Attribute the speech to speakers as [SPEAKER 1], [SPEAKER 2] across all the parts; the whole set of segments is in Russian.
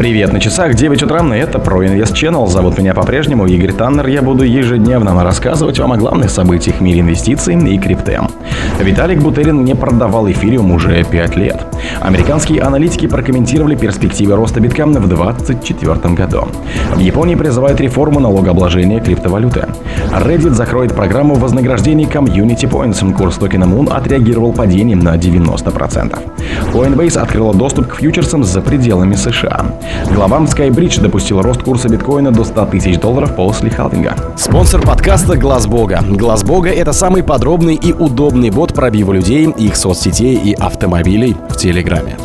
[SPEAKER 1] Привет, на часах 9 утра, и это про Инвест Channel. Зовут меня по-прежнему Игорь Таннер. Я буду ежедневно рассказывать вам о главных событиях в мире инвестиций и крипты. Виталик Бутерин не продавал эфириум уже 5 лет. Американские аналитики прокомментировали перспективы роста биткоина в 2024 году. В Японии призывают реформу налогообложения криптовалюты. Reddit закроет программу вознаграждений Community Points. Курс токена Moon отреагировал падением на 90%. Coinbase открыла доступ к фьючерсам за пределами США. Глава Skybridge допустил рост курса биткоина до 100 тысяч долларов после халвинга.
[SPEAKER 2] Спонсор подкаста Глаз Бога. Глаз Бога это самый подробный и удобный бот пробива людей, их соцсетей и автомобилей в Телеграме.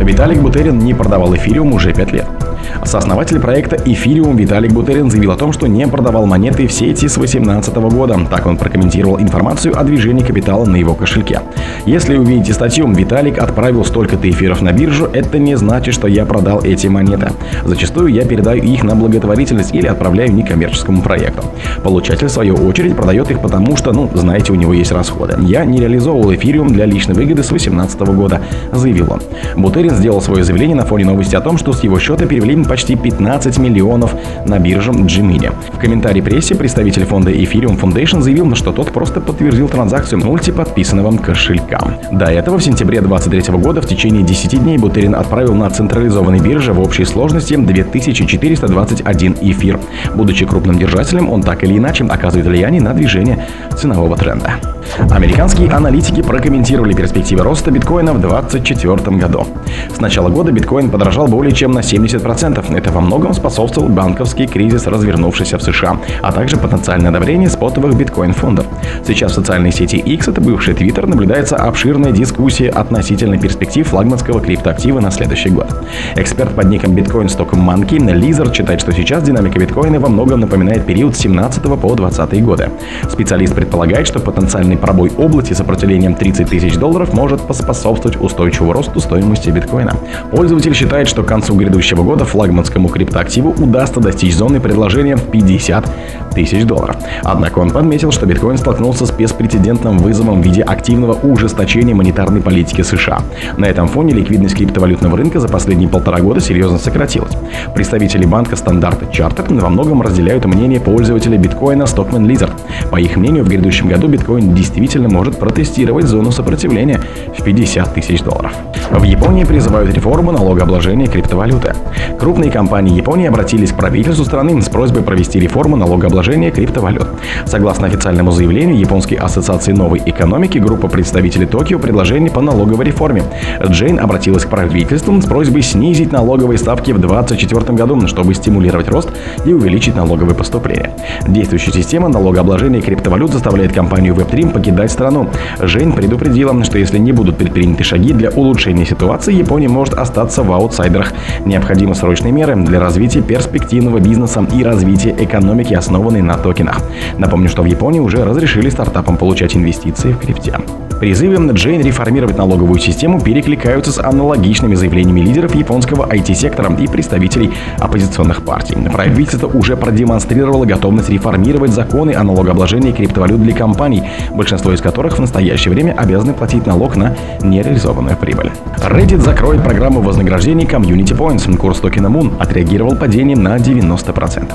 [SPEAKER 1] Виталик Бутерин не продавал эфириум уже 5 лет. Сооснователь проекта Эфириум Виталик Бутерин заявил о том, что не продавал монеты в сети с 2018 года. Так он прокомментировал информацию о движении капитала на его кошельке. Если увидите статью «Виталик отправил столько-то эфиров на биржу», это не значит, что я продал эти монеты. Зачастую я передаю их на благотворительность или отправляю некоммерческому проекту. Получатель, в свою очередь, продает их потому, что, ну, знаете, у него есть расходы. Я не реализовывал эфириум для личной выгоды с 2018 года, заявил он. Бутерин сделал свое заявление на фоне новости о том, что с его счета перевели им почти 15 миллионов на бирже Gemini. В комментарии прессе представитель фонда Ethereum Foundation заявил, что тот просто подтвердил транзакцию мультиподписанного кошелька. До этого в сентябре 2023 года в течение 10 дней Бутерин отправил на централизованной бирже в общей сложности 2421 эфир. Будучи крупным держателем, он так или иначе оказывает влияние на движение ценового тренда. Американские аналитики прокомментировали перспективы роста биткоина в 2024 году. С начала года биткоин подорожал более чем на 70%. Это во многом способствовал банковский кризис, развернувшийся в США, а также потенциальное одобрение спотовых биткоин-фондов. Сейчас в социальной сети X, это бывший Twitter, наблюдается обширная дискуссия относительно перспектив флагманского криптоактива на следующий год. Эксперт под ником Bitcoin Stock Monkey Лизер считает, что сейчас динамика биткоина во многом напоминает период с 17 по 20 годы. Специалист предполагает, что потенциальный пробой области сопротивлением 30 тысяч долларов может поспособствовать устойчивому росту стоимости биткоина. Пользователь считает, что к концу грядущего года флагманскому криптоактиву удастся достичь зоны предложения в 50 тысяч долларов. Однако он подметил, что биткоин столкнулся с беспрецедентным вызовом в виде активного ужесточения монетарной политики США. На этом фоне ликвидность криптовалютного рынка за последние полтора года серьезно сократилась. Представители банка Стандарт Чартер во многом разделяют мнение пользователя биткоина Stockman Lizard. По их мнению, в грядущем году биткоин действительно может протестировать зону сопротивления в 50 тысяч долларов. В Японии призывают реформу налогообложения криптовалюты. Крупные компании Японии обратились к правительству страны с просьбой провести реформу налогообложения криптовалют. Согласно официальному заявлению Японской ассоциации новой экономики, группа представителей Токио предложений по налоговой реформе. Джейн обратилась к правительству с просьбой снизить налоговые ставки в 2024 году, чтобы стимулировать рост и увеличить налоговые поступления. Действующая система налогообложения криптовалют заставляет компанию Web3 покидать страну. Жень предупредила, что если не будут предприняты шаги для улучшения ситуации, Япония может остаться в аутсайдерах. Необходимы срочные меры для развития перспективного бизнеса и развития экономики, основанной на токенах. Напомню, что в Японии уже разрешили стартапам получать инвестиции в крипте. Призывы Джейн реформировать налоговую систему перекликаются с аналогичными заявлениями лидеров японского IT-сектора и представителей оппозиционных партий. Правительство уже продемонстрировало готовность реформировать законы о налогообложении криптовалют для компаний, большинство из которых в настоящее время обязаны платить налог на нереализованную прибыль. Reddit закроет программу вознаграждений Community Points. Курс токена Moon отреагировал падением на 90%.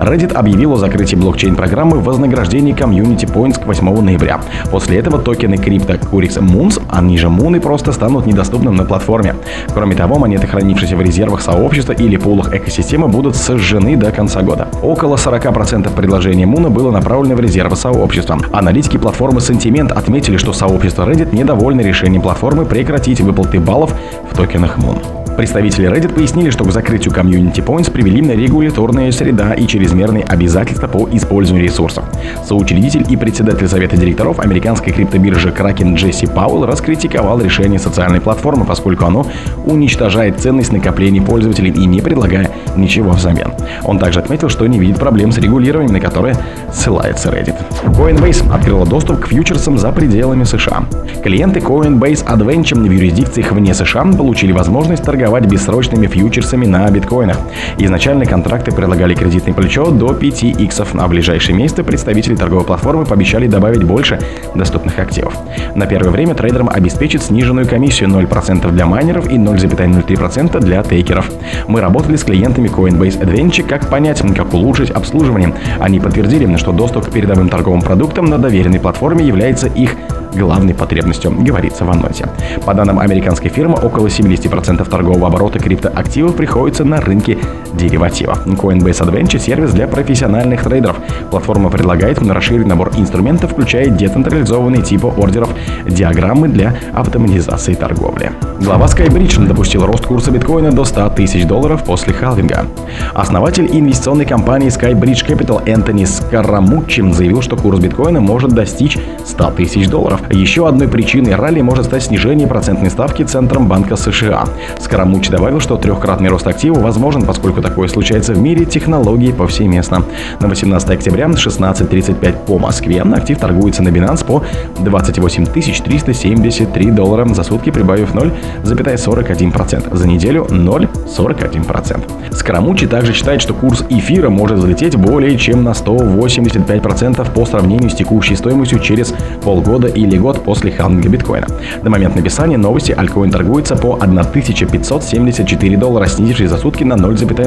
[SPEAKER 1] Reddit объявил о закрытии блокчейн-программы вознаграждений Community Points к 8 ноября. После этого токены CryptoCurix Moons, они же Муны, просто станут недоступным на платформе. Кроме того, монеты, хранившиеся в резервах сообщества или пулах экосистемы, будут сожжены до конца года. Около 40% предложений Муна было направлено в резервы сообщества. Аналитики платформы Sentiment отметили, что сообщество Reddit недовольно решением платформы прекратить выплаты баллов в токенах Moon. Представители Reddit пояснили, что к закрытию Community Points привели на регуляторная среда и чрезмерные обязательства по использованию ресурсов. Соучредитель и председатель совета директоров американской криптобиржи Kraken Джесси Пауэлл раскритиковал решение социальной платформы, поскольку оно уничтожает ценность накоплений пользователей и не предлагая ничего взамен. Он также отметил, что не видит проблем с регулированием, на которое ссылается Reddit. Coinbase открыла доступ к фьючерсам за пределами США. Клиенты Coinbase Adventure в юрисдикциях вне США получили возможность торговать торговать бессрочными фьючерсами на биткоинах. Изначально контракты предлагали кредитное плечо до 5 иксов, а в ближайшие месяцы представители торговой платформы пообещали добавить больше доступных активов. На первое время трейдерам обеспечит сниженную комиссию 0% для майнеров и 0,03% для тейкеров. Мы работали с клиентами Coinbase Adventure, как понять, как улучшить обслуживание. Они подтвердили, что доступ к передовым торговым продуктам на доверенной платформе является их главной потребностью, говорится в анонсе. По данным американской фирмы, около 70% торгового оборота криптоактивов приходится на рынке деривативов. Coinbase Adventure – сервис для профессиональных трейдеров. Платформа предлагает расширенный набор инструментов, включая децентрализованные типы ордеров, диаграммы для автоматизации торговли. Глава Skybridge допустил рост курса биткоина до 100 тысяч долларов после халвинга. Основатель инвестиционной компании Skybridge Capital Энтони Скарамуччи заявил, что курс биткоина может достичь 100 тысяч долларов. Еще одной причиной ралли может стать снижение процентной ставки Центром Банка США. Скоромуч добавил, что трехкратный рост актива возможен, поскольку такое случается в мире технологий повсеместно. На 18 октября 16.35 по Москве актив торгуется на Binance по 28 373 доллара за сутки, прибавив 0,41%. За неделю 0,41%. Скоромучи также считает, что курс эфира может взлететь более чем на 185% по сравнению с текущей стоимостью через полгода или год после халвинга биткоина. На момент написания новости альткоин торгуется по 1574 доллара, снизившись за сутки на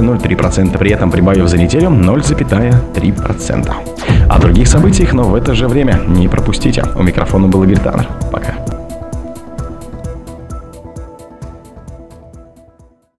[SPEAKER 1] 0,03%, при этом прибавив за неделю 0,3%. О других событиях, но в это же время не пропустите. У микрофона был Игорь Таннер.